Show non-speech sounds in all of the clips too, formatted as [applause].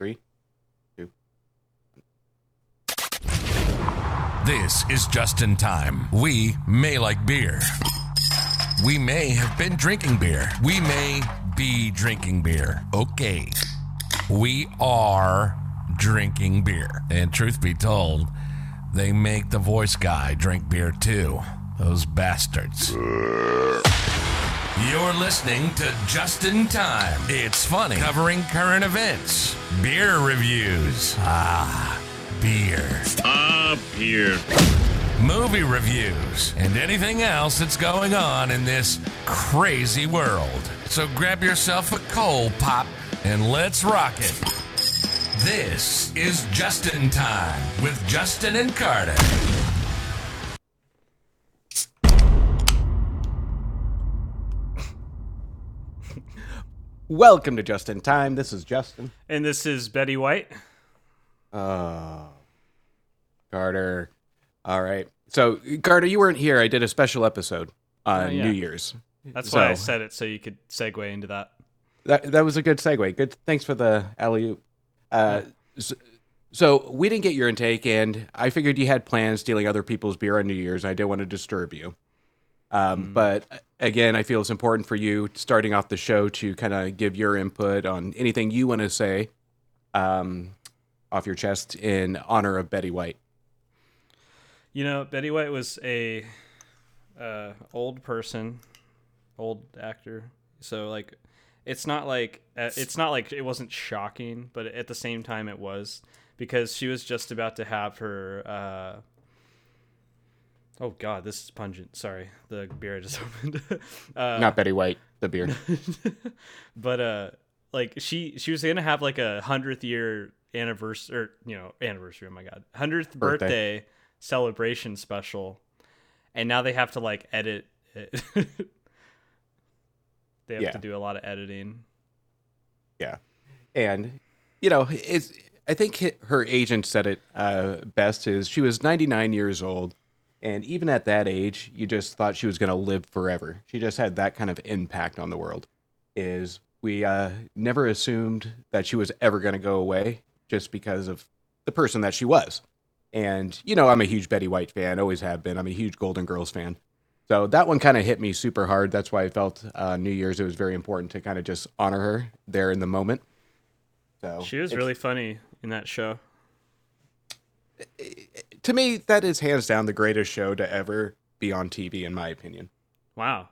Three, two. This is just in time. We may like beer. We may have been drinking beer. We may be drinking beer. Okay. We are drinking beer. And truth be told, they make the voice guy drink beer too. Those bastards. [laughs] You're listening to Just in Time. It's funny, covering current events, beer reviews. Ah, beer. Ah, beer. Movie reviews, and anything else that's going on in this crazy world. So grab yourself a cold pop and let's rock it. This is Just in Time with Justin and Carter. Welcome to Just in Time. This is Justin. And this is Betty White. Oh, Carter. All right. So, Carter, you weren't here. I did a special episode on Oh, yeah. New Year's. That's why I said it so you could segue into that. That that was a good segue. Good. Thanks for the alley oop. Uh, so, so we didn't get your intake, and I figured you had plans stealing other people's beer on New Year's. I didn't want to disturb you. Um, But again, I feel it's important for you starting off the show to kind of give your input on anything you want to say um, off your chest in honor of Betty White. You know, Betty White was a uh, old person, old actor. So like, it's not like uh, it's not like it wasn't shocking, but at the same time it was because she was just about to have her. Uh, oh God, this is pungent. Sorry, the beer I just [laughs] opened. uh, Not Betty White, the beer. [laughs] but uh like she she was gonna have like a hundredth year anniversary or you know anniversary oh my god hundredth Birthday. birthday. celebration special and now they have to like edit it [laughs] they have Yeah. to do a lot of editing Yeah, and you know, it's. I think her agent said it uh, best. Is she was 99 years old, and even at that age, you just thought she was going to live forever. She just had that kind of impact on the world. Is we uh, never assumed that she was ever going to go away just because of the person that she was. And you know, I'm a huge Betty White fan. Always have been. I'm a huge Golden Girls fan. So that one kind of hit me super hard. That's why I felt uh, New Year's it was very important to kind of just honor her there in the moment. So she was really funny in that show to me that is hands down the greatest show to ever be on TV in my opinion. wow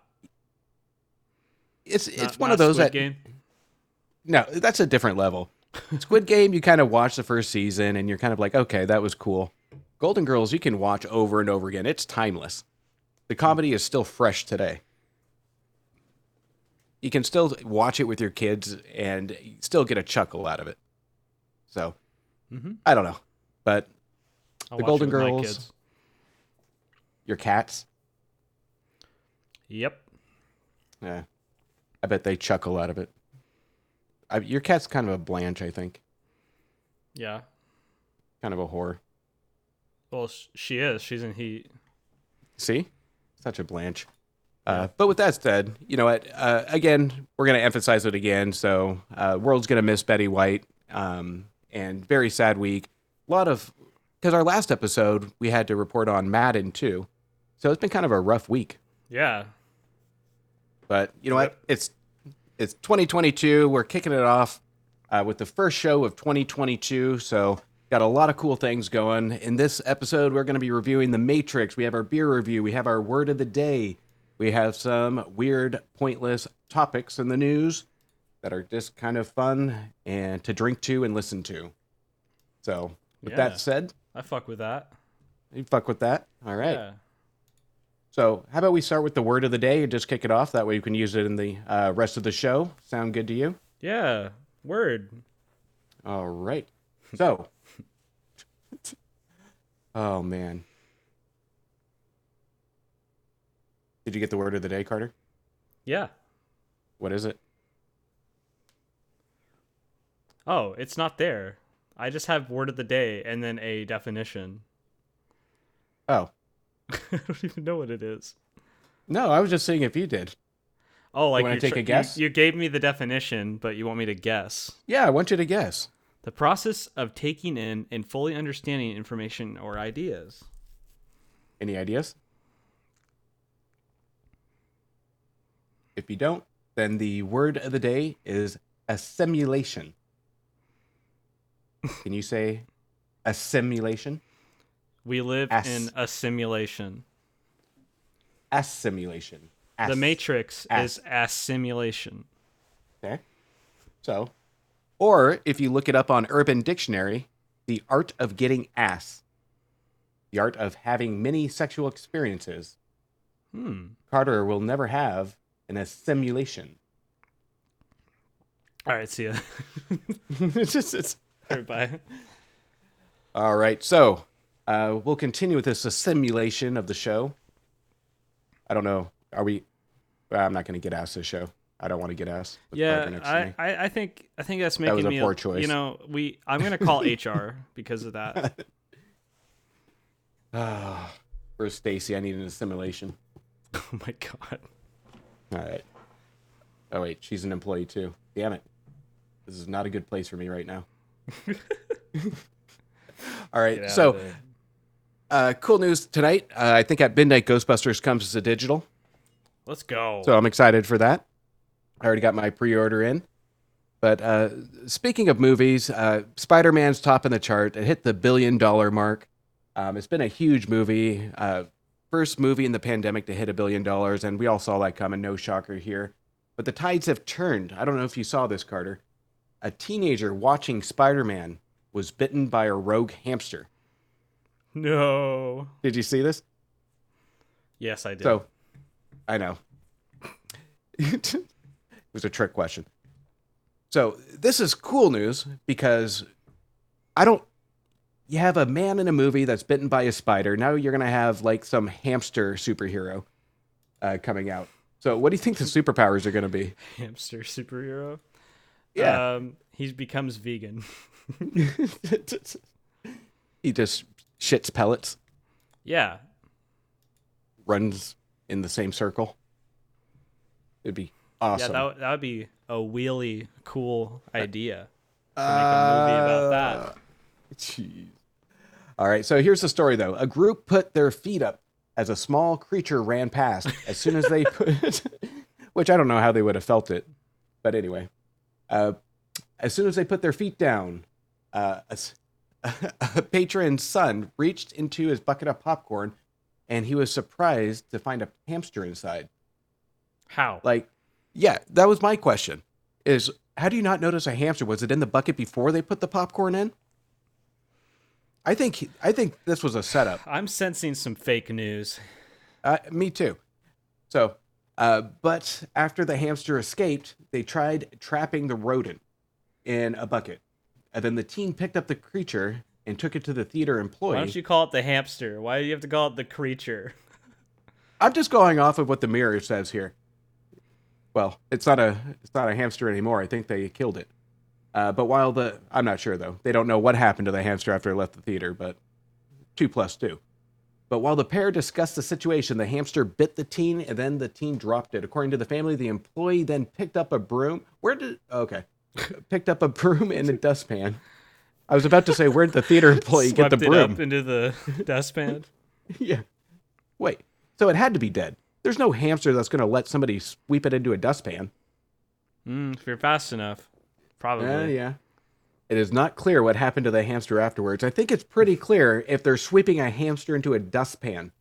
It's it's Not- one not of those Squid that game no, that's a different level. Squid [laughs] Game you kind of watch the first season and you're kind of like, okay, that was cool. Golden Girls you can watch over and over again. It's timeless. The comedy is still fresh today. You can still watch it with your kids and still get a chuckle out of it. So, Mhm. I don't know, but The Golden Girls. your cats, yep yeah, I bet they chuckle out of it. I, your cat's kind of a Blanche, I think, yeah kind of a whore. well she is she's in heat See, such a Blanche. Uh, but with that said, you know what? Uh, again, we're going to emphasize it again. So, uh, world's going to miss Betty White, um, and very sad week. A lot of because our last episode we had to report on Madden too, so it's been kind of a rough week. yeah But you know what? It's it's 2022. We're kicking it off uh, with the first show of 2022. So got a lot of cool things going. In this episode, we're going to be reviewing The Matrix. We have our beer review. We have our word of the day. We have some weird, pointless topics in the news that are just kind of fun and to drink to and listen to. So with Yeah. that said, i fuck with that you fuck with that. All right. yeah So, how about we start with the word of the day and just kick it off? That way, you can use it in the uh, rest of the show. Sound good to you? yeah word All right. So, [laughs] oh man, did you get the word of the day, Carter? yeah What is it? Oh, it's not there. I just have word of the day and then a definition. Oh [laughs] I don't even know what it is. no, I was just seeing if you did. Oh, like wanna you're take tr- a guess? You, you gave me the definition, but you want me to guess. Yeah, I want you to guess. The process of taking in and fully understanding information or ideas. Any ideas? If you don't, then the word of the day is assimilation. Can you say assimilation? We live Ass- in a simulation. Assimilation. the Matrix ass. is a simulation. Okay. So, or if you look it up on Urban Dictionary, the art of getting ass, the art of having many sexual experiences. Hmm. Carter will never have an assimilation. All right, see ya. [laughs] it's just, it's, All right, bye. all right. So, uh, we'll continue with this assimilation of the show. I don't know. Are we? I'm not going to get asked this show. I don't want to get asked. Yeah, to I. I, I think I think that's making That was a me poor choice. You know, we I'm gonna call HR [laughs] because of that. Ah, [sighs] for Stacy, I need an assimilation. [laughs] oh my god. All right. Oh wait, she's an employee too. Damn it. This is not a good place for me right now. [laughs] All right. So, uh, cool news tonight. Uh, I think at midnight Ghostbusters comes as a digital, let's go. so I'm excited for that. I already got my pre-order in. But uh, speaking of movies, uh, Spider-Man's top in the chart. It hit the billion-dollar mark. Um, it's been a huge movie. Uh, first movie in the pandemic to hit a billion dollars, and we all saw that coming. No shocker here. But the tides have turned. I don't know if you saw this, Carter. A teenager watching Spider-Man was bitten by a rogue hamster. no. Did you see this? Yes, I did. So, I know. [laughs] it was a trick question. So, this is cool news because I don't. You have a man in a movie that's bitten by a spider. Now you're going to have like some hamster superhero uh, coming out. So, what do you think the superpowers are going to be? [laughs] hamster superhero. Yeah. Um, he becomes vegan. [laughs] he just shits pellets, Yeah. runs in the same circle. It'd be awesome. Yeah, that would- that would be a really cool idea to make a movie about that. Uh, Jeez. All right, so here's the story though. A group put their feet up as a small creature ran past. As soon as they [laughs] put, [laughs] which I don't know how they would have felt it, but anyway, uh, as soon as they put their feet down, uh, a, [laughs] a patron's son reached into his bucket of popcorn, and he was surprised to find a hamster inside. How? Like, yeah, that was my question. Is how do you not notice a hamster? Was it in the bucket before they put the popcorn in? I think I think this was a setup. I'm sensing some fake news. Uh, me too. So, uh, but after the hamster escaped, they tried trapping the rodent in a bucket, and then the team picked up the creature and took it to the theater employee. Why don't you call it the hamster? Why do you have to call it the creature? [laughs] I'm just going off of what the mirror says here. Well, it's not a it's not a hamster anymore. I think they killed it. Uh, but while the I'm not sure though. They don't know what happened to the hamster after it left the theater. But two plus two. But while the pair discussed the situation, the hamster bit the teen and then the teen dropped it. According to the family, the employee then picked up a broom. Where did okay? [laughs] picked up a broom and a dustpan. I was about to say, where did the theater employee get the it broom? up into the [laughs] dustpan. [laughs] Yeah. Wait. So it had to be dead. There's no hamster that's going to let somebody sweep it into a dustpan. Mm, if you're fast enough, probably. Uh, yeah. It is not clear what happened to the hamster afterwards. I think it's pretty clear if they're sweeping a hamster into a dustpan.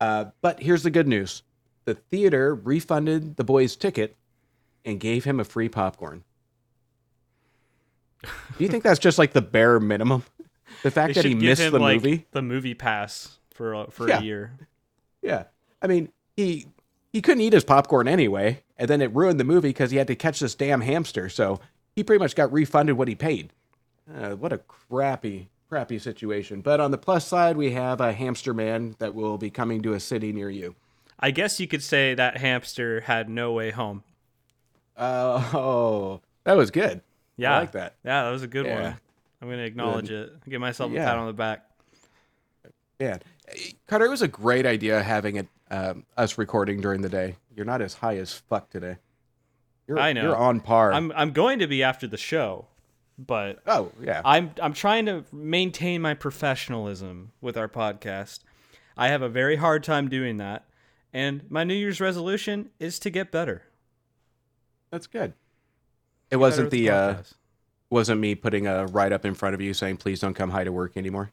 Uh, but here's the good news the theater refunded the boy's ticket and gave him a free popcorn. Do you think that's just like the bare minimum? [laughs] The fact that he missed him the like movie? the movie pass for a- for Yeah. a year. Yeah. I mean, he he couldn't eat his popcorn anyway, and then it ruined the movie because he had to catch this damn hamster. So he pretty much got refunded what he paid. Uh, what a crappy, crappy situation. But on the plus side, we have a hamster man that will be coming to a city near you. I guess you could say that hamster had no way home. Uh, [laughs] oh, that was good. Yeah, I like that. Yeah, that was a good Yeah. one. I'm gonna acknowledge it. Give myself a Yeah. pat on the back. Yeah, Carter, it was a great idea having it um, us recording during the day. You're not as high as fuck today. You're, I know. You're on par. I'm I'm going to be after the show, but Oh yeah. I'm I'm trying to maintain my professionalism with our podcast. I have a very hard time doing that, and my New Year's resolution is to get better. That's good. It Better wasn't with the uh, wasn't me putting a write up in front of you saying please don't come high to work anymore.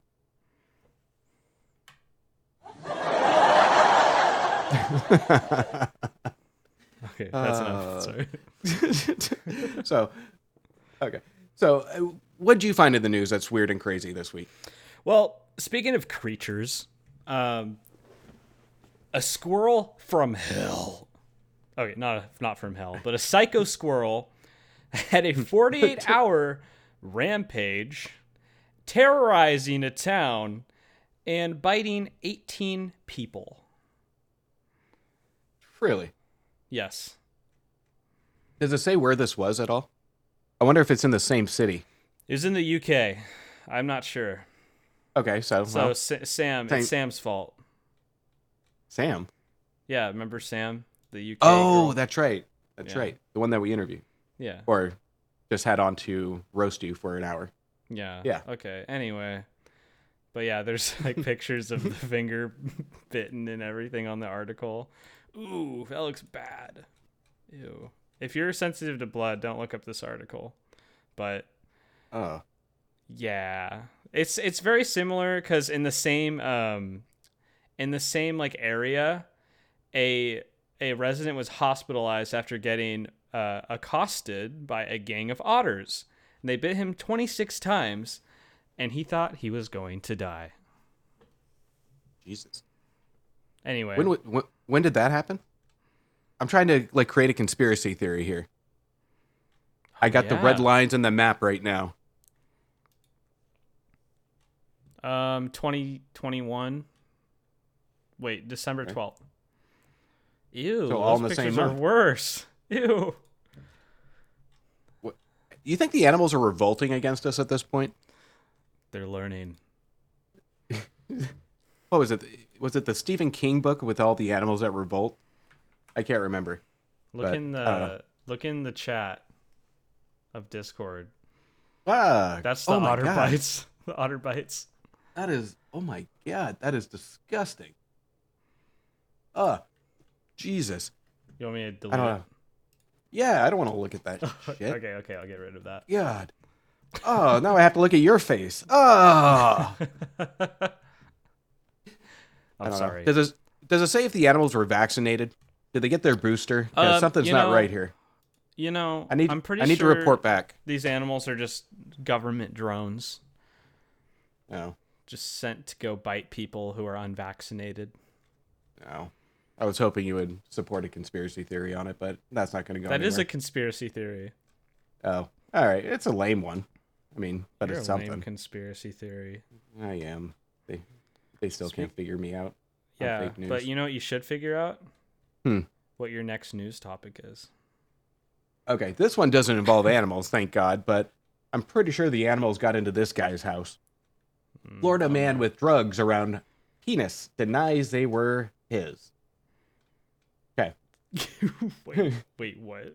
[laughs] okay. That's uh, enough. Sorry. [laughs] so, okay. So, uh, what did you find in the news that's weird and crazy this week? Well, speaking of creatures, um, a squirrel from hell. Okay, not not from hell, but a psycho squirrel [laughs] had a 48 [laughs] hour rampage, terrorizing a town and biting 18 people. Really? Yes. Does it say where this was at all? I wonder if it's in the same city. It was in the UK. I'm not sure. Okay, so, So well, Sa- Sam, same- it's Sam's fault. Sam. Yeah, remember Sam, the UK. Oh, girl? that's right. That's Yeah. right. The one that we interviewed yeah. or just had on to roast you for an hour. Yeah. Yeah. Okay. Anyway. But yeah, there's [laughs] like pictures of the [laughs] finger [laughs] bitten and everything on the article. Ooh, that looks bad. Ew. If you're sensitive to blood, don't look up this article. But Oh. yeah, it's it's very similar because in the same um, in the same like area, a a resident was hospitalized after getting uh, accosted by a gang of otters. And they bit him 26 times, and he thought he was going to die. Jesus. Anyway, When, when when did that happen? I'm trying to like create a conspiracy theory here. I got the red lines in the map right now. um, 2021. Wait, December 12th. Ew, So all those in the same are month. worse. [laughs] Ew. You think the animals are revolting against us at this point? They're learning. [laughs] What was it? Was it the Stephen King book with all the animals that revolt? I can't remember. Look But, in the look in the chat of Discord. Ah, That's the oh otter God. bites. [laughs] The otter bites. That is, oh my god, that is disgusting. Uh, Jesus. You want me to delete I it? Yeah, I don't want to look at that [laughs] shit. Okay, okay, I'll get rid of that. God. Oh, now I have to look at your face. Oh. [laughs] I'm don't know. sorry. Does it does it say if the animals were vaccinated? Did they get their booster? Um, something's not know, right here. You know, I need I'm pretty I need sure to report back. these animals are just government drones, No, just sent to go bite people who are unvaccinated. no. I was hoping you would support a conspiracy theory on it, but that's not going to go. That is a conspiracy theory. Oh, all right. It's a lame one. I mean, but You're it's a lame something. conspiracy theory. I am. They still Speak- can't figure me out. on Yeah, fake news. but you know what you should figure out? Hmm. What your next news topic is. Okay, this one doesn't involve animals, thank God, but I'm pretty sure the animals got into this guy's house. Hmm, Florida man with drugs around penis denies they were his. Okay. [laughs] wait, wait, what?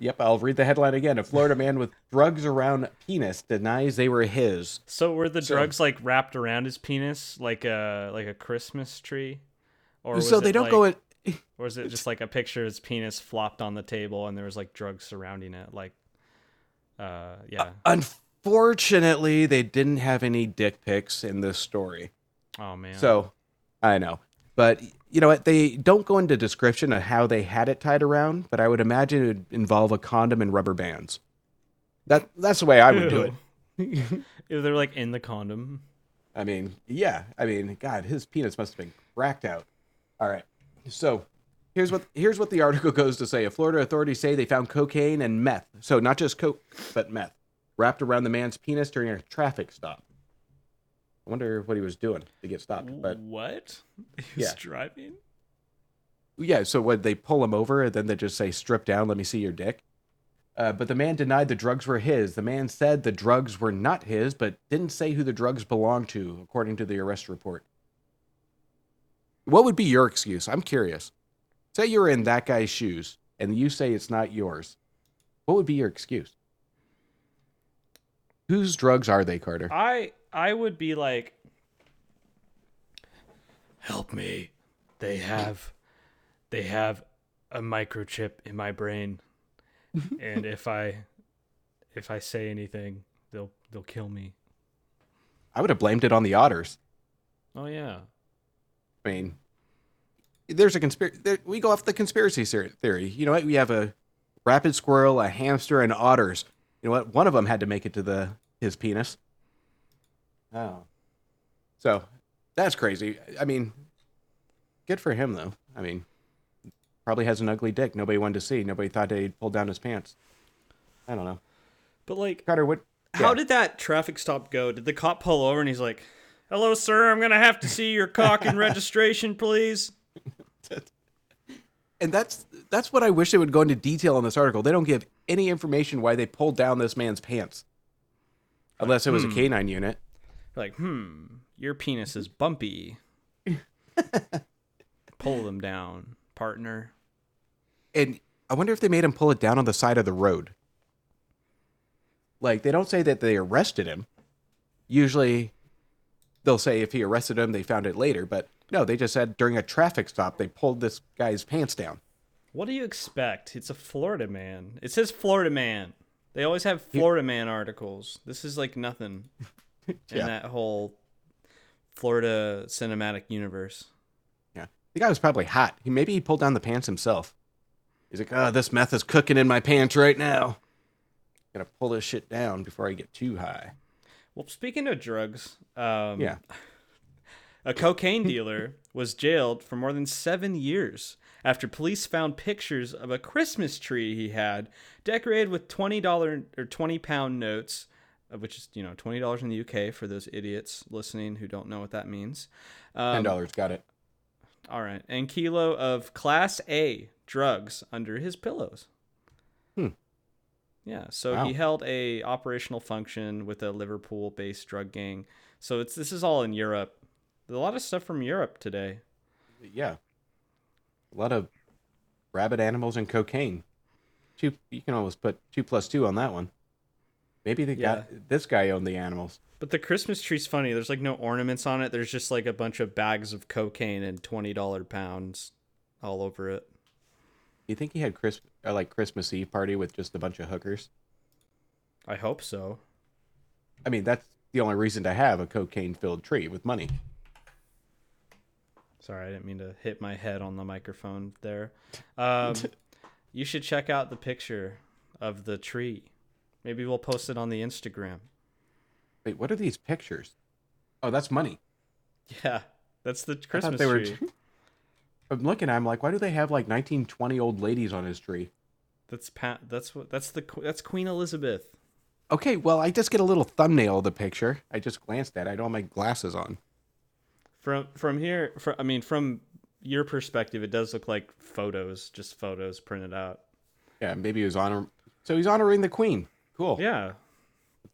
Yep, I'll read the headline again. A Florida man with drugs around penis denies they were his. So were the So- drugs like wrapped around his penis like a like a Christmas tree? Or was so they don't like, go [laughs] at or is it just like a picture of his penis flopped on the table and there was like drugs surrounding it? Like uh yeah. Unfortunately, they didn't have any dick pics in this story. oh man. So, I know. But you know what? They don't go into description of how they had it tied around, but I would imagine it would involve a condom and rubber bands. That that's the way I would do it. If they're like in the condom. I mean, yeah. I mean, God, his penis must have been cracked out. All right. So here's what here's what the article [laughs] goes to say. A Florida authorities say they found cocaine and meth. So not just coke, but meth, wrapped around the man's penis during a traffic stop. I wonder what he was doing to get stopped. But what? [laughs] He was Yeah. driving? yeah, so what they pull him over and then they just say, "Strip down, let me see your dick." Uh, but the man denied the drugs were his. The man said the drugs were not his, but didn't say who the drugs belonged to, according to the arrest report. What would be your excuse? I'm curious. Say you're in that guy's shoes and you say it's not yours. What would be your excuse? Whose drugs are they, Carter? I I would be like, help me. They have, they have a microchip in my brain, [laughs] and if I, if I say anything, they'll they'll kill me. I would have blamed it on the otters. Oh yeah. I mean, there's a conspiracy. We go off the conspiracy theory. You know what? We have a rapid squirrel, a hamster, and otters. You know what? One of them had to make it to the his penis. Oh, so that's crazy. I mean, good for him though. I mean, probably has an ugly dick. Nobody wanted to see. Nobody thought he'd pull down his pants. I don't know. But like, Carter, what? how yeah. did that traffic stop go? Did the cop pull over and he's like, "Hello, sir, I'm gonna have to see your cock and registration, please." [laughs] and that's that's what I wish they would go into detail in this article. They don't give any information why they pulled down this man's pants, unless it was a canine unit. like, hmm, your penis is bumpy. [laughs] Pull them down, partner. And I wonder if they made him pull it down on the side of the road. Like they don't say that they arrested him. Usually, they'll say if he arrested him, they found it later. But no, they just said during a traffic stop they pulled this guy's pants down. What do you expect? It's a Florida man. It says Florida man. They always have Florida man articles. This is like nothing [laughs] in Yeah. that whole Florida cinematic universe. Yeah, the guy was probably hot. He maybe he pulled down the pants himself. He's like, oh, this meth is cooking in my pants right now. Gotta pull this shit down before I get too high. Well, speaking of drugs, um, Yeah. A cocaine dealer was jailed for more than seven years after police found pictures of a Christmas tree he had decorated with twenty dollar or twenty pound notes, which is you know twenty dollars in the UK for those idiots listening who don't know what that means. Ten Um, dollars, got it. all right, and kilo of Class A drugs under his pillows. Hmm. Yeah, so Wow. he held a operational function with a Liverpool-based drug gang. So it's this is all in Europe. A lot of stuff from Europe today. Yeah. A lot of rabbit animals and cocaine. Two you can almost put two plus two on that one. Maybe the Yeah. guy this guy owned the animals. But the Christmas tree's funny. There's like no ornaments on it. There's just like a bunch of bags of cocaine and twenty dollar pounds all over it. You think he had Chris or like Christmas Eve party with just a bunch of hookers? I hope so. I mean, that's the only reason to have a cocaine filled tree with money. Sorry, I didn't mean to hit my head on the microphone there. Um, [laughs] you should check out the picture of the tree. Maybe we'll post it on the Instagram. Wait, what are these pictures? Oh, that's money. Yeah, that's the Christmas they were tree. [laughs] I'm looking at him like, why do they have like 1920 old ladies on his tree? That's Pat. That's what. That's the. That's Queen Elizabeth. Okay, well, I just get a little thumbnail of the picture. I just glanced at it. I don't have my glasses on. From from here, from, I mean, from your perspective, it does look like photos, just photos printed out. Yeah, maybe he was honor. So he's honoring the queen. Cool. Yeah,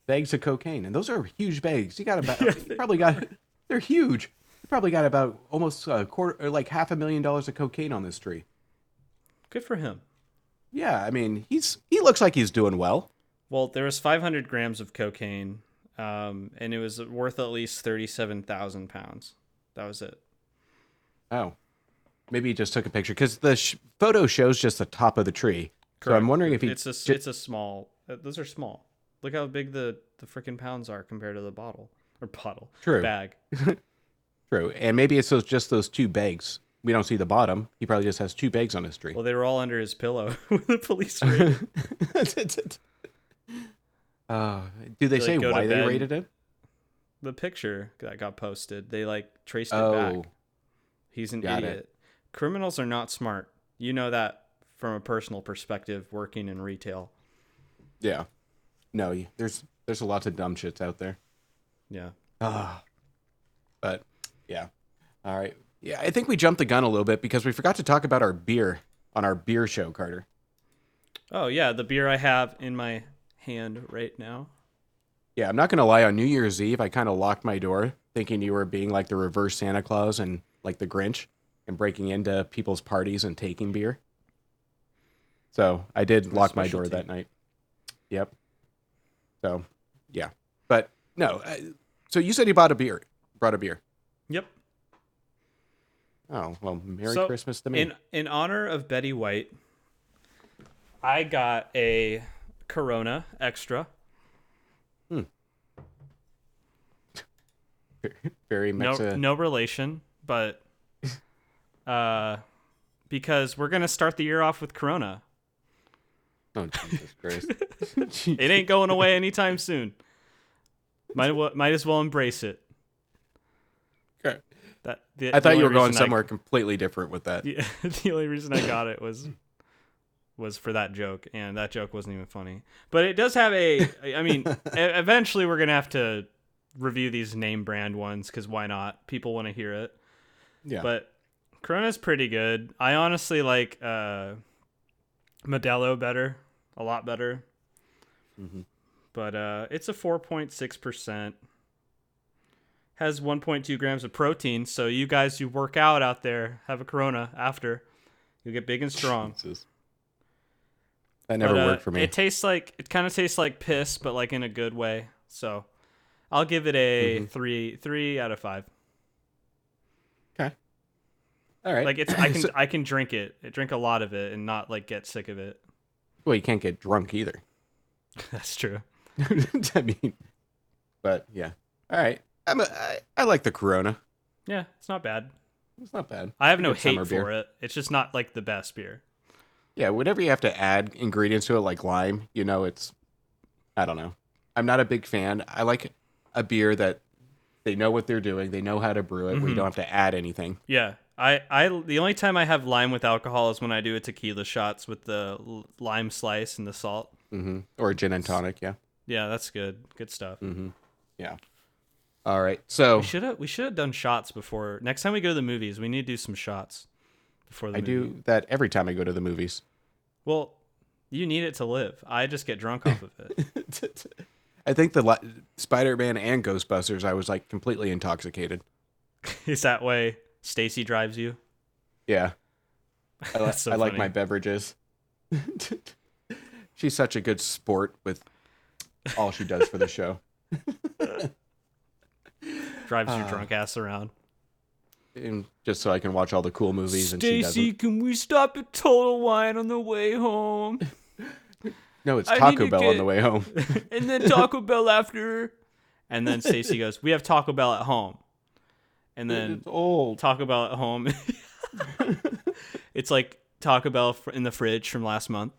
Bags of cocaine, and those are huge bags. You got about. [laughs] you probably got. They're huge. You probably got about almost a quarter, or like half a million dollars of cocaine on this tree. good for him. Yeah, I mean, he's he looks like he's doing well. Well, there was 500 grams of cocaine, um, and it was worth at least 37,000 pounds. That was it. Oh, maybe he just took a picture because the sh- photo shows just the top of the tree. So I'm wondering if he. It's a—it's a small. uh, Those are small. Look how big the the freaking pounds are compared to the bottle or bottle True. bag. [laughs] True, and maybe it's those just those two bags. We don't see the bottom. He probably just has two bags on his tree. Well, they were all under his pillow [laughs] when the police raided. [laughs] uh, do they say why they bed. rated it? The picture that got posted. They like traced it Oh, back. He's an got it. idiot. Criminals are not smart. You know that from a personal perspective, working in retail. yeah. No, there's there's a lot of dumb shits out there. Yeah. Ah, but yeah. All right. Yeah, I think we jumped the gun a little bit because we forgot to talk about our beer on our beer show, Carter. Oh yeah, the beer I have in my hand right now. Yeah, I'm not gonna lie. On New Year's Eve, I kind of locked my door, thinking you were being like the reverse Santa Claus and like the Grinch, and breaking into people's parties and taking beer. So I did lock my door that night. Yep. So, yeah, But no. Uh, so you said you bought a beer. Brought a beer. Yep. Oh well, Merry So, Christmas to me. In in honor of Betty White, I got a Corona extra. [laughs] Very No Mexa. no relation, but [laughs] uh because we're going to start the year off with Corona. Oh Jesus Christ! [laughs] It ain't going away anytime soon. Might wa- might as well embrace it. Okay. That the, I the thought you were going reason I- somewhere completely different with that. the, the only reason I got it was was for that joke, and that joke wasn't even funny. But it does have a. I mean, eventually we're gonna have to review these name brand ones because why not? People want to hear it. Yeah. But Corona's pretty good. I honestly like uh, Modelo better, a lot better. Mhm. But uh, it's a 4.6%. Has 1.2 grams of protein. So you guys who work out out there have a Corona after. You'll get big and strong. Jesus. That never But, uh, worked for me. It tastes like it kind of tastes like piss, but like in a good way. So I'll give it a Mm-hmm. three three out of five. okay. All right. Like it's I can [laughs] So- I can drink it, drink a lot of it, and not like get sick of it. well, you can't get drunk either. [laughs] That's true. I mean, but yeah. All right. I'm a, I, I like the Corona. Yeah, it's not bad. It's not bad. I have no hate beer. for it. It's just not like the best beer. Yeah, whenever you have to add ingredients to it, like lime, you know, it's. I don't know. I'm not a big fan. I like a beer that they know what they're doing. They know how to brew it. Mm-hmm. We don't have to add anything. Yeah, I, I the only time I have lime with alcohol is when I do a tequila shots with the lime slice and the salt. hmm Or a gin and tonic. Yeah. Yeah, that's good. Good stuff. Mm. Yeah. All right. So We should have we should have done shots before. Next time we go to the movies, we need to do some shots before the I movie. do that every time I go to the movies. Well, you need it to live. I just get drunk off of it. [laughs] I think the la- Spider-Man and Ghostbusters, I was like completely intoxicated. [laughs] is that way Stacy drives you? Yeah. [laughs] I, li- so I like my beverages. [laughs] She's such a good sport with all she does for the show. Drives Ah. your drunk ass around. And just so I can watch all the cool movies and Stacy, can we stop at Total Wine on the way home? No, it's I Taco to Bell on the way home. [laughs] and then Taco [laughs] Bell after. And then Stacy goes, "We have Taco Bell at home." And then it's old. Taco Bell at home. [laughs] it's like Taco Bell in the fridge from last month.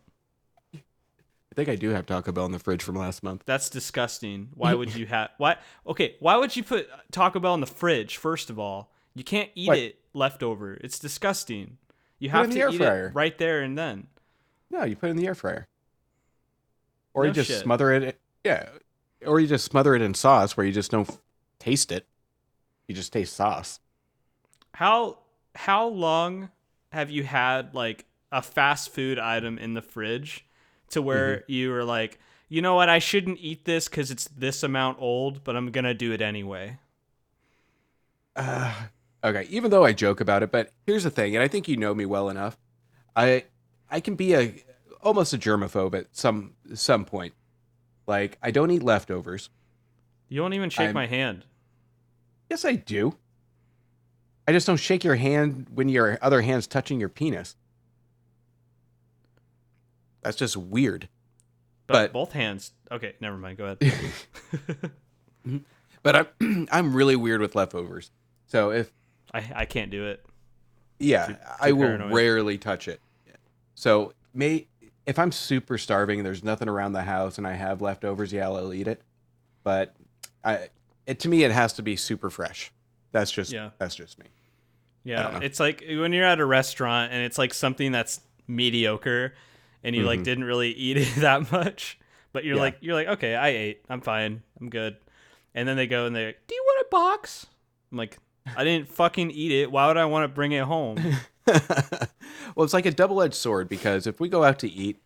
I think I do have Taco Bell in the fridge from last month. That's disgusting. Why would you have why Okay, why would you put Taco Bell in the fridge first of all? You can't eat What? it leftover. It's disgusting. You Put have to the air eat fryer. it right there and then. No, you put it in the air fryer. Or No you just shit. smother it. Yeah. Or you just smother it in sauce where you just don't taste it. You just taste sauce. How how long have you had like a fast food item in the fridge to where Mm-hmm. you were like, you know what, I shouldn't eat this because it's this amount old, but I'm gonna do it anyway. Uh, okay, even though I joke about it, but here's the thing, and I think you know me well enough. I I can be a almost a germaphobe at some some point. Like I don't eat leftovers. You won't even shake I'm- my hand. Yes, I do. I just don't shake your hand when your other hand's touching your penis. That's just weird. But, But- both hands. Okay, never mind. Go ahead. [laughs] [laughs] But I'm [clears throat] I'm really weird with leftovers. So if I I can't do it. Yeah, Too- I will paranoid. rarely touch it. So, may if I'm super starving there's nothing around the house and I have leftovers, yeah, I'll eat it. But I, it to me, it has to be super fresh. That's just Yeah. that's just me. Yeah, it's like when you're at a restaurant and it's like something that's mediocre, and you like Mhm. didn't really eat it [laughs] that much, but you're Yeah. like you're like okay, I ate, I'm fine, I'm good, and then they go and they're like, do you want a box? I'm like, I didn't fucking eat it. Why would I want to bring it home? [laughs] well, it's like a double-edged sword because if we go out to eat,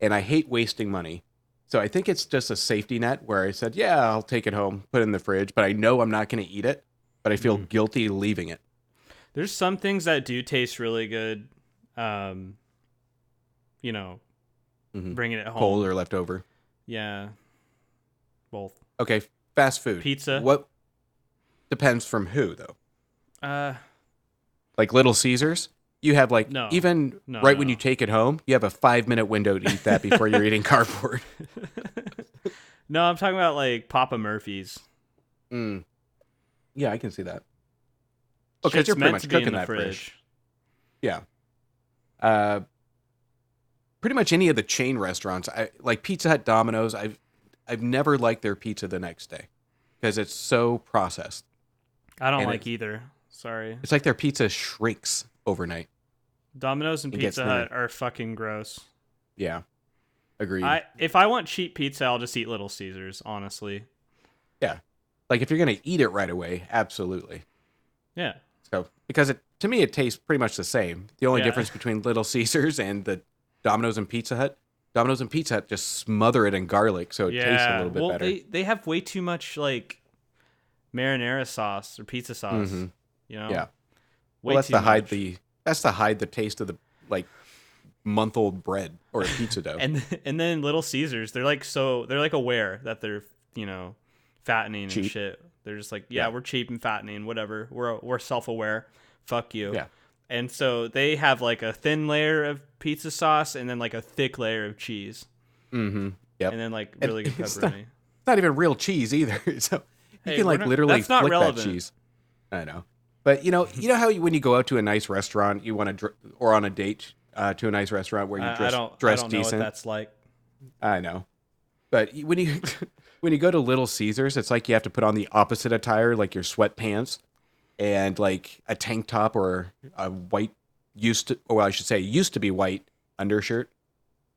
and I hate wasting money, so I think it's just a safety net where I said, yeah, I'll take it home, put it in the fridge, but I know I'm not going to eat it, but I feel Mm-hmm. guilty leaving it. There's some things that do taste really good. Um, you know, Mhm. bringing it home. Cold or leftover. Yeah, both. Okay, fast food. Pizza. What depends from who though? Uh, Like Little Caesars, you have like No. even No, right when you take it home, you have a five minute window to eat that before you're eating cardboard. [laughs] [laughs] no, I'm talking about like Papa Murphy's. Mm. Yeah, I can see that. Okay, Shit's you're pretty much to be in cooking that fridge. fridge. Yeah. Uh, pretty much any of the chain restaurants, I like Pizza Hut, Domino's. I've I've never liked their pizza the next day because it's so processed. I don't And like either. Sorry. It's like their pizza shrinks overnight. Domino's and It Pizza. Hut are fucking gross. Yeah, agreed. I if I want cheap pizza, I'll just eat Little Caesars. Honestly. yeah, like if you're gonna eat it right away, absolutely. Yeah. So because it to me it tastes pretty much the same. The only Yeah. difference between Little [laughs] Caesars and the Domino's and Pizza Hut, Domino's and Pizza Hut just smother it in garlic so it yeah. tastes a little bit well, better. they they have way too much like marinara sauce or pizza sauce. Mhm. You know. Yeah. Way well, that's to hide much. the that's to hide the taste of the like month old bread or a pizza dough. [laughs] and and then Little Caesars, they're like so they're like aware that they're you know fattening and shit. They're just like, yeah, Yeah. we're cheap and fattening, whatever. We're we're self aware. Fuck you. Yeah. And so they have like a thin layer of pizza sauce and then like a thick layer of cheese mm-hmm. Yep. and then like And really good it's not- pepperoni. Not even real cheese either. [laughs] So you Hey, can like not- literally that's not flick relevant. that cheese. I know. But you know, you know how you, when you go out to a nice restaurant, you want to dr- or on a date uh, to a nice restaurant where you dress, I dress I don't know decent. what that's like. I know. But when you [laughs] when you go to Little Caesars, it's like you have to put on the opposite attire, like your sweatpants and like a tank top or a white used to, or I should say, used to be white undershirt.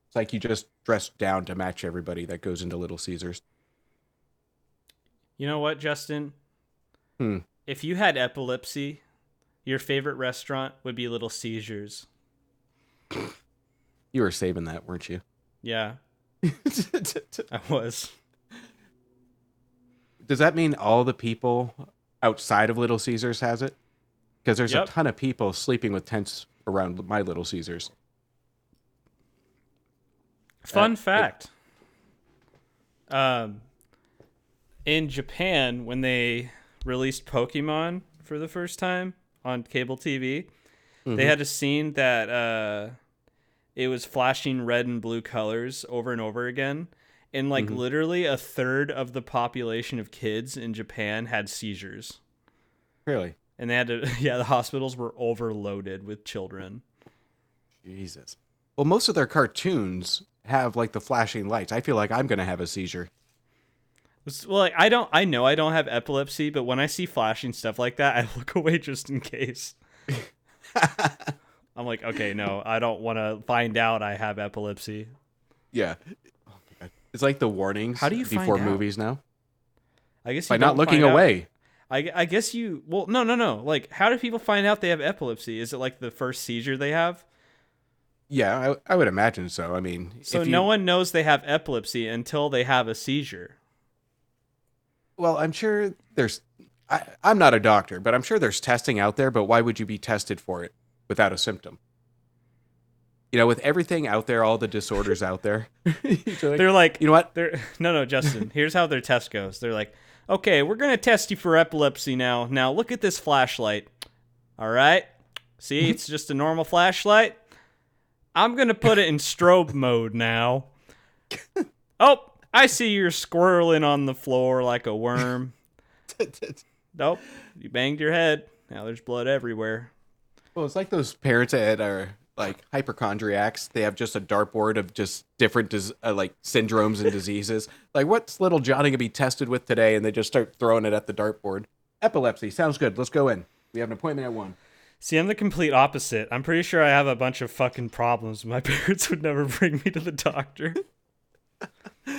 It's like you just dress down to match everybody that goes into Little Caesars. You know what, Justin? Hmm. If you had epilepsy, your favorite restaurant would be Little Caesars. You were saving that, weren't you? Yeah, [laughs] I was. Does that mean all the people outside of Little Caesars has it? Because there's Yep. a ton of people sleeping with tents around my Little Caesars. Fun Uh, fact. Um, in Japan, when they released Pokemon for the first time on cable TV, they had a scene that uh, it was flashing red and blue colors over and over again. And like literally a third of the population of kids in Japan had seizures. Really? And they had to, [laughs] yeah, the hospitals were overloaded with children. Jesus. Well, most of their cartoons have like the flashing lights. I feel like I'm gonna have a seizure. Well, like, I don't. I know I don't have epilepsy, but when I see flashing stuff like that, [laughs] I look away just in case. [laughs] I'm like, okay, no, I don't want to find out I have epilepsy. Yeah. It's like the warnings How do you before movies now. I guess you By not looking find out- away. I, I guess you. Well, no, no, no. Like, how do people find out they have epilepsy? Is it like the first seizure they have? Yeah, I, I would imagine so. I mean, So if you- no one knows they have epilepsy until they have a seizure. Well, I'm sure there's. I, I'm not a doctor, but I'm sure there's testing out there. But why would you be tested for it without a symptom? You know, with everything out there, all the disorders out there, [laughs] like, They're like, you know what? They're no, no, Justin. here's how their test goes. They're like, okay, we're gonna test you for epilepsy now. Now look at this flashlight. All right, see, mm-hmm. it's just a normal flashlight. I'm gonna put it in strobe mode now. [laughs] Oh, I see you're squirreling on the floor like a worm. [laughs] Nope, you banged your head. Now there's blood everywhere. Well, it's like those parents that are like hypochondriacs. They have just a dartboard of just different dis- uh, like syndromes and diseases. [laughs] Like, what's little Johnny gonna be tested with today? And they just start throwing it at the dartboard. Epilepsy sounds good. Let's go in. We have an appointment at one. See, I'm the complete opposite. I'm pretty sure I have a bunch of fucking problems. My [laughs] parents would never bring me to the doctor.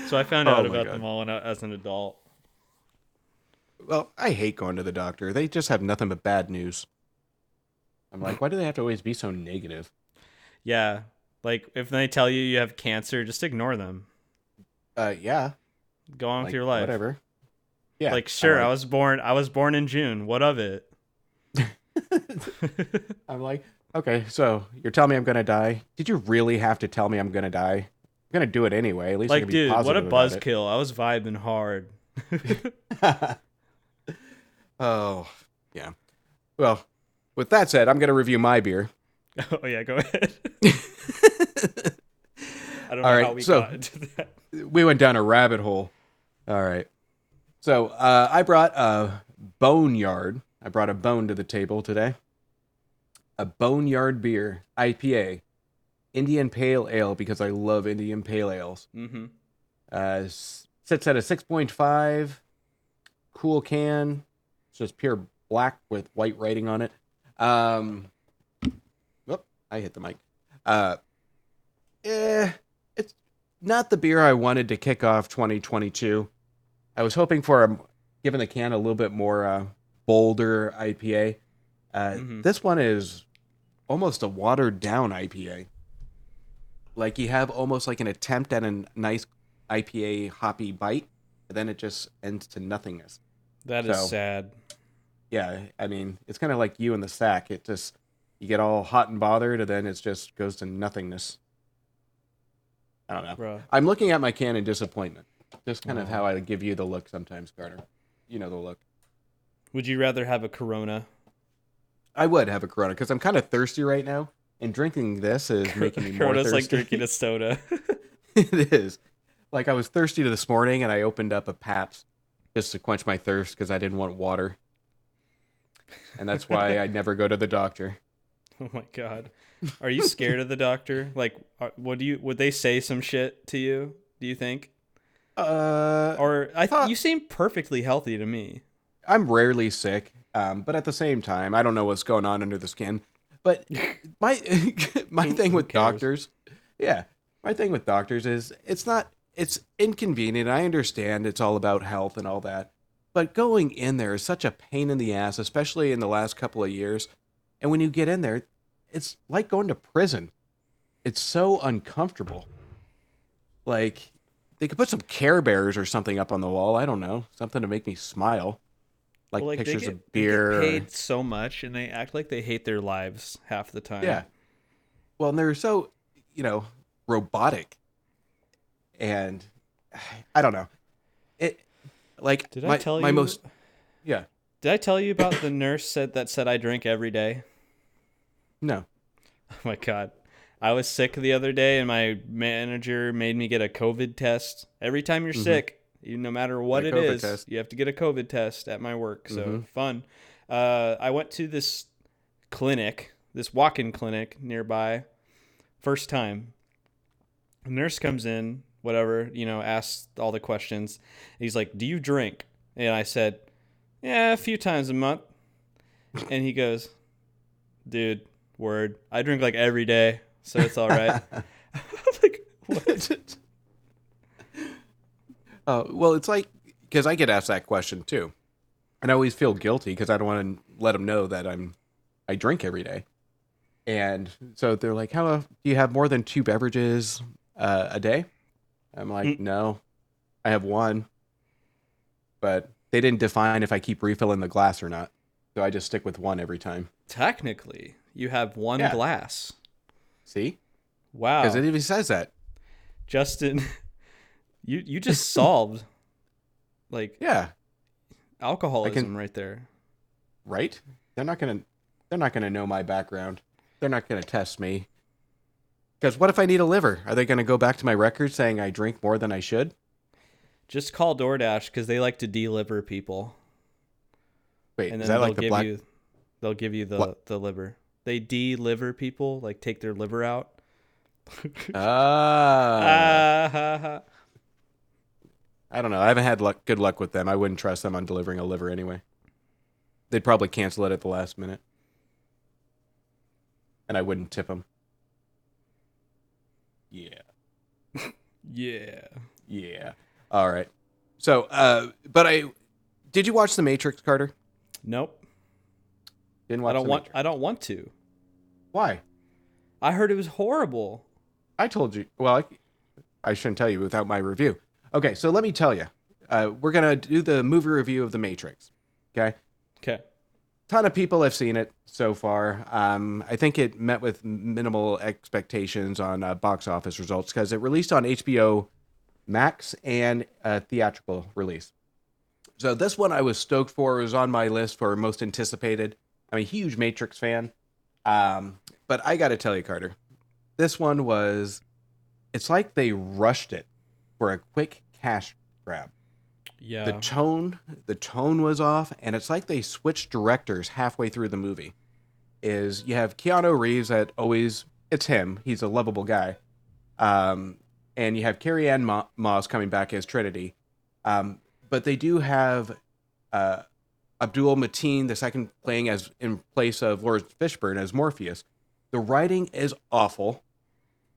So I found Oh out my about God. them all when I, as an adult. Well, I hate going to the doctor. They just have nothing but bad news. I'm like, why do they have to always be so negative? Yeah. Like, if they tell you you have cancer, just ignore them. Uh, yeah. Go on like, with your life. Whatever. Yeah. Like, sure, I was born. I was born in June. What of it? [laughs] I'm like, okay, so you're telling me I'm gonna die? Did you really have to tell me I'm gonna die? I'm gonna do it anyway. At least I Like, can be dude, what a positive about it. buzzkill! I was vibing hard. [laughs] [laughs] oh, yeah. Well, with that said, I'm going to review my beer. [laughs] oh yeah, go ahead. I don't know All right, how we so- got into that. we went down a rabbit hole. All right. So uh, I brought a boneyard. I brought a bone to the table today. A boneyard beer IPA, Indian Pale Ale because I love Indian Pale Ales. Mm-hmm. Uh, sits at a six point five, cool can. It's just pure black with white writing on it. Um, whoop, I hit the mic. Uh, eh, it's not the beer I wanted to kick off 2022. I was hoping for a, given the can a little bit more uh, bolder IPA. Uh, Mhm. This one is almost a watered down IPA. Like you have almost like an attempt at a nice IPA hoppy bite, but then it just ends to nothingness. That is So- sad. Yeah, I mean, it's kind of like you in the sack. It just you get all hot and bothered, and then it just goes to nothingness. I don't know. Bro. I'm looking at my can in disappointment. Just kind of Oh. how I give you the look sometimes, Carter. You know the look. Would you rather have a Corona? I would have a Corona because I'm kind of thirsty right now, and drinking this is making me more Corona's thirsty. like drinking a soda. [laughs] [laughs] it is. Like I was thirsty this morning, and I opened up a Pabst just to quench my thirst because I didn't want water, and that's why I [laughs] never go to the doctor. oh my god. Are you scared of the doctor? Like, are, what do you? Would they say some shit to you? Do you think? Uh, Or I Huh. th- you seem perfectly healthy to me. I'm rarely sick, um, but at the same time, I don't know what's going on under the skin. But [laughs] my [laughs] my thing with doctors, yeah, my thing with doctors is it's not it's inconvenient. I understand it's all about health and all that, but going in there is such a pain in the ass, especially in the last couple of years. And when you get in there, it's like going to prison. It's so uncomfortable. Like they could put some Care Bears or something up on the wall. I don't know, something to make me smile, like, Well, they pictures get- of beer. paid so much, and they act like they hate their lives half the time. Yeah. Well, and they're so, you know, robotic. And I don't know. It like Did my, I tell my you? most yeah. Did I tell you about the nurse said that said I drink every day? No. [laughs] Oh my god. I was sick the other day and my manager made me get a COVID test. Every time you're mm-hmm. sick, you no matter what A it is, test. you have to get a COVID test at my work. So Mhm. fun. Uh, I went to this clinic, this walk-in clinic nearby, first time. The nurse comes in, whatever, you know, asks all the questions. He's like, "Do you drink?" And I said, "Yeah, a few times a month." And he goes, "Dude, word. I drink like every day, so it's all right." [laughs] [laughs] Like, what? Oh, well, it's like because I get asked that question too, and I always feel guilty because I don't want to let them know that I'm I drink every day, and so they're like, "How do you have more than two beverages uh, a day?" I'm like, Mm. "No, I have one," but they didn't define if I keep refilling the glass or not, so I just stick with one every time. Technically, you have one Yeah. glass. See, Wow, because it even says that. Justin, [laughs] you you [laughs] just solved like Yeah, alcoholism right there. right? They're not gonna they're not gonna know my background. They're not gonna test me. Because what if I need a liver? Are they gonna go back to my record saying I drink more than I should? Just call DoorDash because they like to deliver people, Wait, and is then that they'll like the give black? you they'll give you the What? the liver. They deliver people, like take their liver out. [laughs] Ah, Ah, ha, ha. I don't know. I haven't had luck, good luck with them. I wouldn't trust them on delivering a liver anyway. They'd probably cancel it at the last minute, and I wouldn't tip them. Yeah. [laughs] yeah. Yeah. All right. So, uh, but I did you watch The Matrix, Carter? Nope. Didn't watch. I don't The want. Matrix. I don't want to. Why? I heard it was horrible. I told you. Well, I, I shouldn't tell you without my review. Okay, so let me tell you. Uh, we're gonna do the movie review of The Matrix. Okay. Okay. ton of people have seen it so far. Um, I think it met with minimal expectations on uh, box office results because it released on HBO Max and a theatrical release. So this one I was stoked for. It was on my list for most anticipated. I'm a huge Matrix fan. Um, but I got to tell you, Carter, this one was. It's like they rushed it for a quick cash grab. Yeah. The tone, the tone was off, and it's like they switched directors halfway through the movie. Is you have Keanu Reeves that always it's him. He's a lovable guy, um, and you have Carrie-Anne Mo- Moss coming back as Trinity, um, but they do have uh, Abdul Mateen the second playing as in place of Laurence Fishburne as Morpheus. The writing is awful.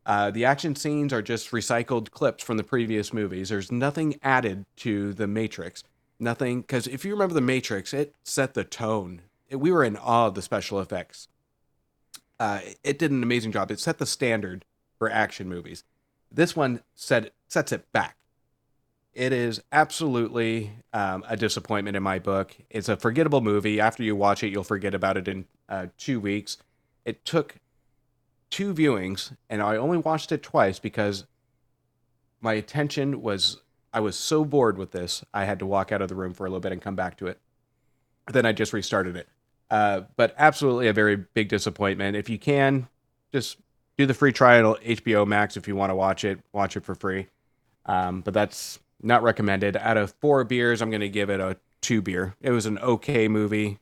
Uh, the action scenes are just recycled clips from the previous movies. There's nothing added to the Matrix. Nothing, because if you remember the Matrix, it set the tone. It- we were in awe of the special effects. Uh, it did an amazing job. It set the standard for action movies. This one set sets it back. It is absolutely um, a disappointment in my book. It's a forgettable movie. After you watch it, you'll forget about it in uh, two weeks. It took two viewings, and I only watched it twice because my attention was I was so bored with this. I had to walk out of the room for a little bit and come back to it. Then I just restarted it. Uh, but absolutely a very big disappointment. If you can, just do the free trial HBO Max if you want to watch it. Watch it for free. Um, but that's not recommended. Out of four beers, I'm going to give it a two beer. It was an okay movie,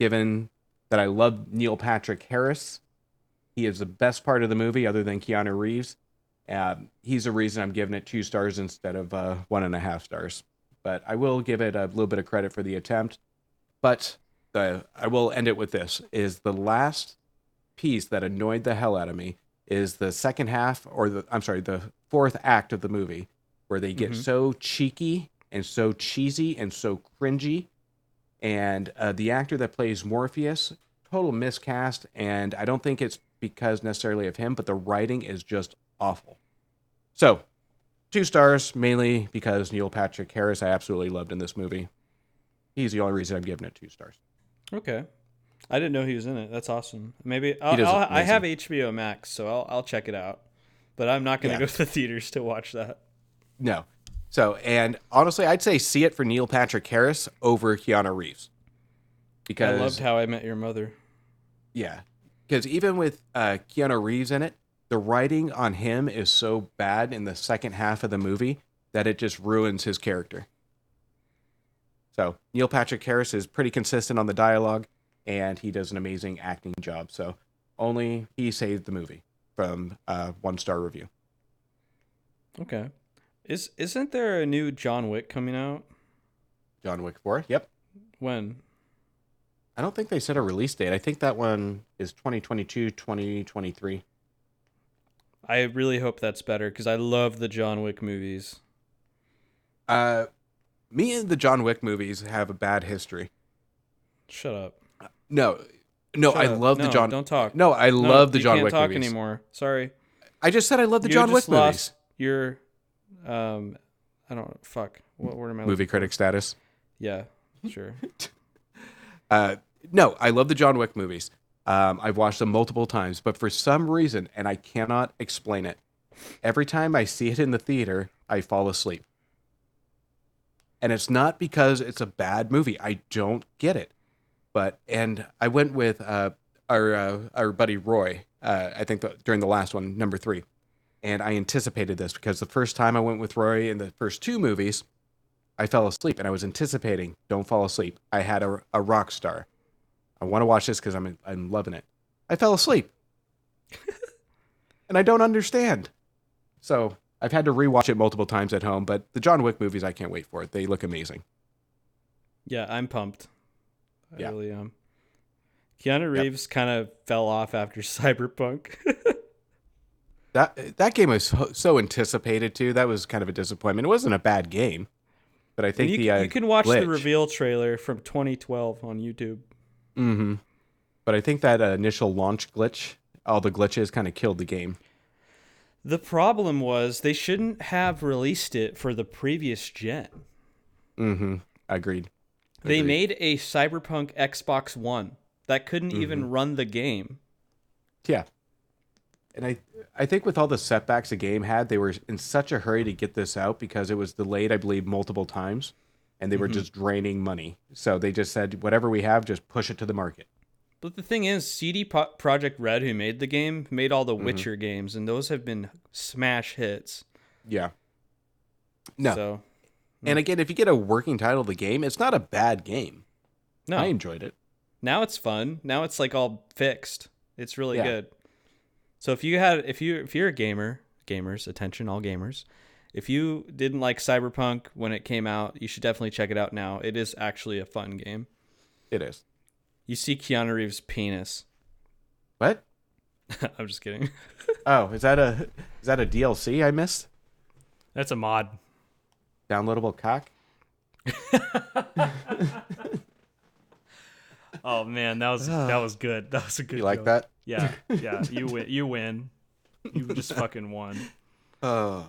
given that I love Neil Patrick Harris. He is the best part of the movie, other than Keanu Reeves. Um, he's the reason I'm giving it two stars instead of uh, one and a half stars. But I will give it a little bit of credit for the attempt. But the I will end it with this: is the last piece that annoyed the hell out of me is the second half, or the I'm sorry, the fourth act of the movie, where they get Mhm. so cheeky and so cheesy and so cringy, and uh, the actor that plays Morpheus, total miscast, and I don't think it's because necessarily of him, but the writing is just awful. So, two stars mainly because Neil Patrick Harris I absolutely loved in this movie. He's the only reason I'm giving it two stars. Okay. I didn't know he was in it. That's awesome. Maybe I'll, I'll, I have HBO Max, so I'll I'll check it out. But I'm not going to Yeah. go [laughs] to the theaters to watch that. No. So, and honestly, I'd say see it for Neil Patrick Harris over Keanu Reeves. Because I loved How I Met Your Mother. yeah, because even with uh, Keanu Reeves in it, the writing on him is so bad in the second half of the movie that it just ruins his character. So Neil Patrick Harris is pretty consistent on the dialogue, and he does an amazing acting job. So only he saved the movie from uh, one star review. Okay. Is isn't there a new John Wick coming out? John Wick Four. Yep. When? I don't think they set a release date. I think that one is 2022, 2023. I really hope that's better because I love the John Wick movies. Uh, me and the John Wick movies have a bad history. Shut up. No, no, Shut I up. love the No, John. Don't talk. No, I No, love the John can't Wick talk movies. anymore. Sorry. I just said I love the You John Wick movies. your um I don't fuck. What word am I Movie looking for? critic status. Yeah, sure. [laughs] Uh, no, I love the John Wick movies. Um, I've watched them multiple times, but for some reason, and I cannot explain it, every time I see it in the theater, I fall asleep. And it's not because it's a bad movie. I don't get it. But and I went with uh, our uh, our buddy Roy. Uh, I think the, during the last one, number three, and I anticipated this because the first time I went with Roy in the first two movies, I fell asleep and I was anticipating. Don't fall asleep. I had a, a rock star. I want to watch this because I'm I'm loving it. I fell asleep, and I don't understand. So I've had to rewatch it multiple times at home. But the John Wick movies, I can't wait for it. They look amazing. Yeah, I'm pumped. I Yeah. really am. Keanu Reeves kind of fell off after [laughs] Cyberpunk. That that game was so, so anticipated too. That was kind of a disappointment. It wasn't a bad game, but I think you, the uh, you can watch the reveal trailer from 2012 on YouTube. Mm-hmm. But I think that uh, initial launch glitch, all the glitches, kind of killed the game. The problem was they shouldn't have released it for the previous gen. Mm-hmm. Agreed. They Agreed. made a Cyberpunk Xbox One that couldn't Mm-hmm. even run the game. Yeah. And I I think with all the setbacks the game had, they were in such a hurry to get this out because it was delayed, I believe, multiple times. And they were mm-hmm. just draining money. So they just said, whatever we have, just push it to the market. But the thing is, CD Po- Project Red, who made the game, made all the mm-hmm. Witcher games, and those have been smash hits. Yeah. No. So And again, if you get a working title of the game, it's not a bad game. no, I enjoyed it. now it's fun. Now it's like all fixed. It's really Yeah. good. So if you had, if you if you're a gamer, gamers, attention, all gamers. If you didn't like Cyberpunk when it came out, you should definitely check it out now. It is actually a fun game. It is. You see Keanu Reeves' penis. What? [laughs] I'm just kidding. [laughs] Oh, is that a is that a DLC I missed? That's a mod. Downloadable cock? [laughs] Oh man, that was that was good. That was a good. You like joke. that? Yeah, yeah. You win. You win. You just fucking won. Oh.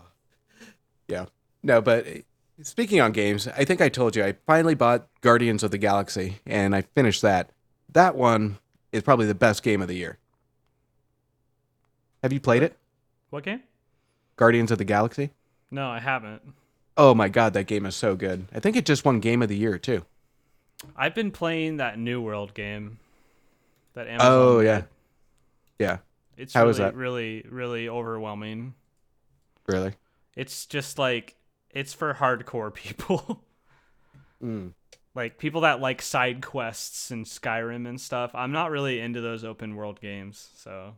Yeah. No, but uh, speaking on games, I think I told you I finally bought Guardians of the Galaxy and I finished that. That one is probably the best game of the year. Have you played it? What game? Guardians of the Galaxy? No, I haven't. Oh my god, that game is so good. I think it just won game of the year too. I've been playing that New World game. That Amazon. Oh did. yeah. Yeah, It's How really, really, really overwhelming. really. It's just like it's for hardcore people. [laughs] Mm. like people that like side quests and Skyrim and stuff. I'm not really into those open world games, so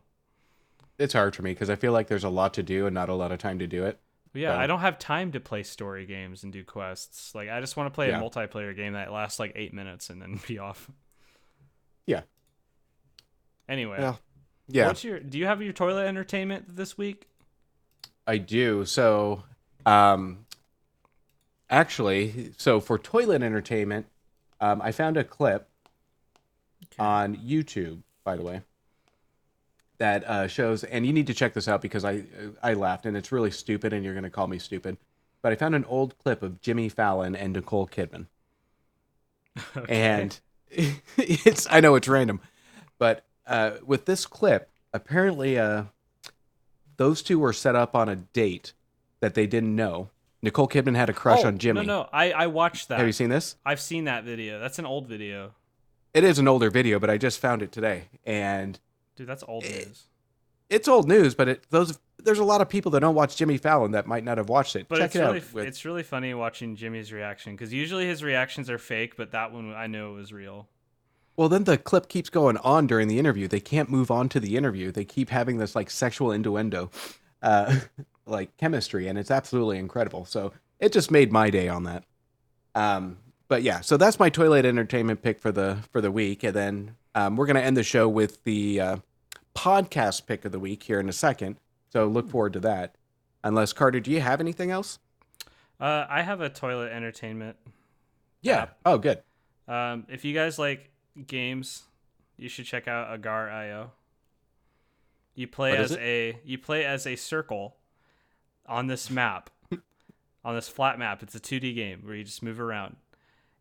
It's hard for me because I feel like there's a lot to do and not a lot of time to do it. Yeah, Well- I don't have time to play story games and do quests. Like I just want to play Yeah. a multiplayer game that lasts like eight minutes and then [laughs] be off. Yeah. Anyway, Well, Yeah, what's your? Do you have your toilet entertainment this week? I do. So, um, actually, so for toilet entertainment, um, I found a clip on YouTube, by the way, that uh, shows, and you need to check this out because I I laughed, and it's really stupid, and you're gonna call me stupid, but I found an old clip of Jimmy Fallon and Nicole Kidman, [laughs] and [laughs] it's I know it's random, but uh, with this clip, apparently, uh, those two were set up on a date that they didn't know. Nicole Kidman had a crush Oh, on Jimmy. No, no, I I watched that. Have you seen this? I've seen that video. That's an old video, It is an older video, but I just found it today, and dude. That's old Eh, news. it's old news. But it those there's a lot of people that don't watch Jimmy Fallon that might not have watched it. But Check it's it really out. with- it's really funny watching Jimmy's reaction because usually his reactions are fake, but that one I know was real. Well, then the clip keeps going on during the interview. They can't move on to the interview. They keep having this like sexual innuendo, uh, [laughs] like chemistry, and it's absolutely incredible. So it just made my day on that. Um, but yeah, so that's my toilet entertainment pick for the for the week, and then um, we're gonna end the show with the uh, podcast pick of the week here in a second. So look forward to that. Unless Carter, do you have anything else? Uh, I have a toilet entertainment. Yeah. Oh, good. Um, if you guys like games, you should check out Agar.io. You play as it? a you play as a circle on this map, [laughs] on this flat map. It's a 2D game where you just move around,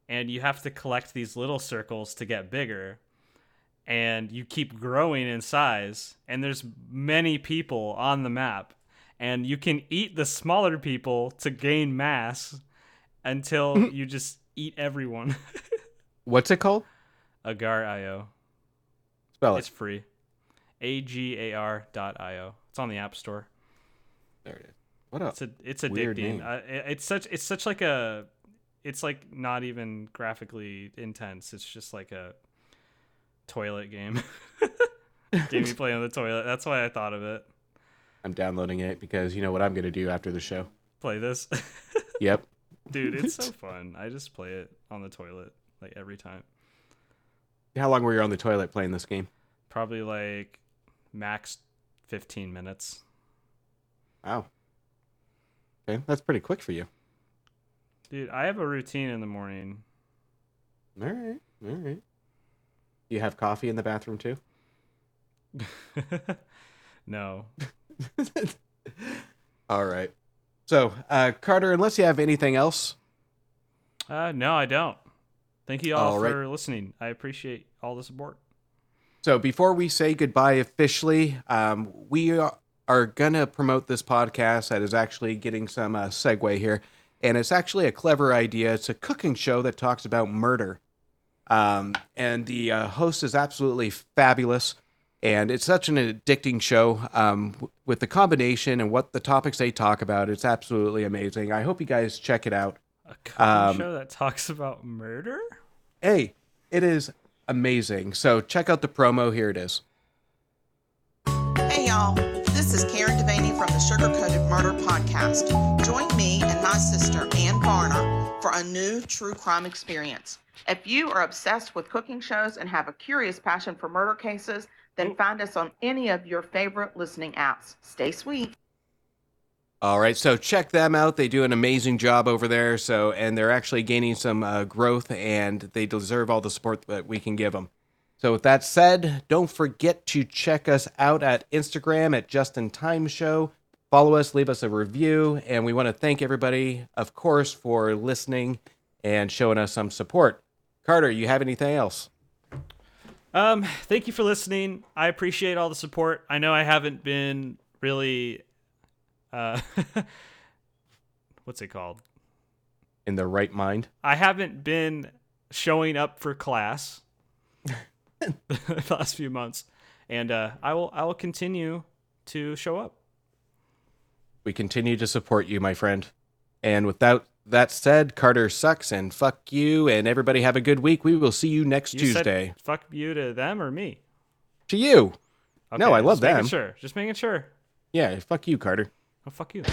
and you have to collect these little circles to get bigger, and you keep growing in size. And there's many people on the map, and you can eat the smaller people to gain mass until [laughs] you just eat everyone. [laughs] What's it called? Agar.io. Spell it. It's free. A G A R dot io. It's on the App Store. there it is. What else? It's a, it's Weird addicting. name. Uh, it- it's such it's such like a it's like not even graphically intense. It's just like a toilet game. game you play on the toilet. That's why I thought of it. I'm downloading it because you know what I'm gonna do after the show. Play this. [laughs] Yep. Dude, it's so [laughs] fun. I just play it on the toilet like every time. How long were you on the toilet playing this game? Probably like max 15 minutes. Wow. Okay, that's pretty quick for you. Dude, I have a routine in the morning. All right, all right. You have coffee in the bathroom too? [laughs] no. [laughs] all right. So, uh, Carter, unless you have anything else, Uh, no, I don't. Thank you all All right. for listening. I appreciate all the support. so before we say goodbye officially, um, we are, are gonna promote this podcast that is actually getting some uh, segue here. and it's actually a clever idea. It's a cooking show that talks about murder. Um, and the uh, host is absolutely fabulous. And it's such an addicting show um, with the combination and what the topics they talk about. It's absolutely amazing. I hope you guys check it out. A cooking Um, show that talks about murder? Hey, it is amazing. So check out the promo. Here it is. Hey y'all, this is Karen Devaney from the Sugar Coated Murder Podcast. Join me and my sister Ann Garner for a new true crime experience. If you are obsessed with cooking shows and have a curious passion for murder cases, then mm. find us on any of your favorite listening apps. Stay sweet. All right, so check them out. They do an amazing job over there. So, and they're actually gaining some uh, growth, and they deserve all the support that we can give them. So, with that said, don't forget to check us out at Instagram at Justin Time Show. Follow us, leave us a review, and we want to thank everybody, of course, for listening and showing us some support. Carter, you have anything else? Um, thank you for listening. I appreciate all the support. I know I haven't been really uh [laughs] what's it called? In the right mind? I haven't been showing up for class [laughs] the last few months. And uh I will I will continue to show up. We continue to support you, my friend. And without that said, Carter sucks and fuck you, and everybody have a good week. We will see you next You said Tuesday. fuck you to them or me? To you. No, I love just them. Sure. Just making sure. Yeah, fuck you, Carter. Oh fuck you.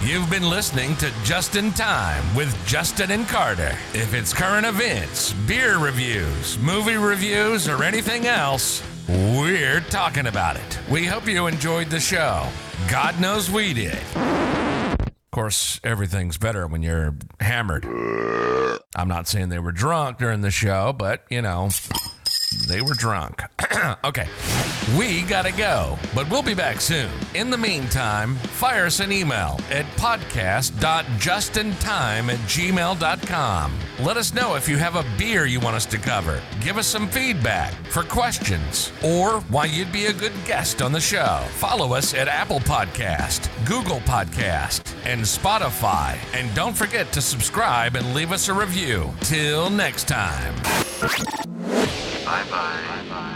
You've been listening to Just in Time with Justin and Carter. If it's current events, beer reviews, movie reviews, or anything else, we're talking about it. We hope you enjoyed the show. God knows we did. Of course, everything's better when you're hammered. I'm not saying they were drunk during the show, but you know, they were drunk. [clears throat] okay, we gotta go, but we'll be back soon. In the meantime, fire us an email at podcast.justintime at gmail.com. Let us know if you have a beer you want us to cover. Give us some feedback for questions or why you'd be a good guest on the show. Follow us at Apple Podcast, Google Podcast, and Spotify. And don't forget to subscribe and leave us a review. Till next time. Bye bye. bye, -bye.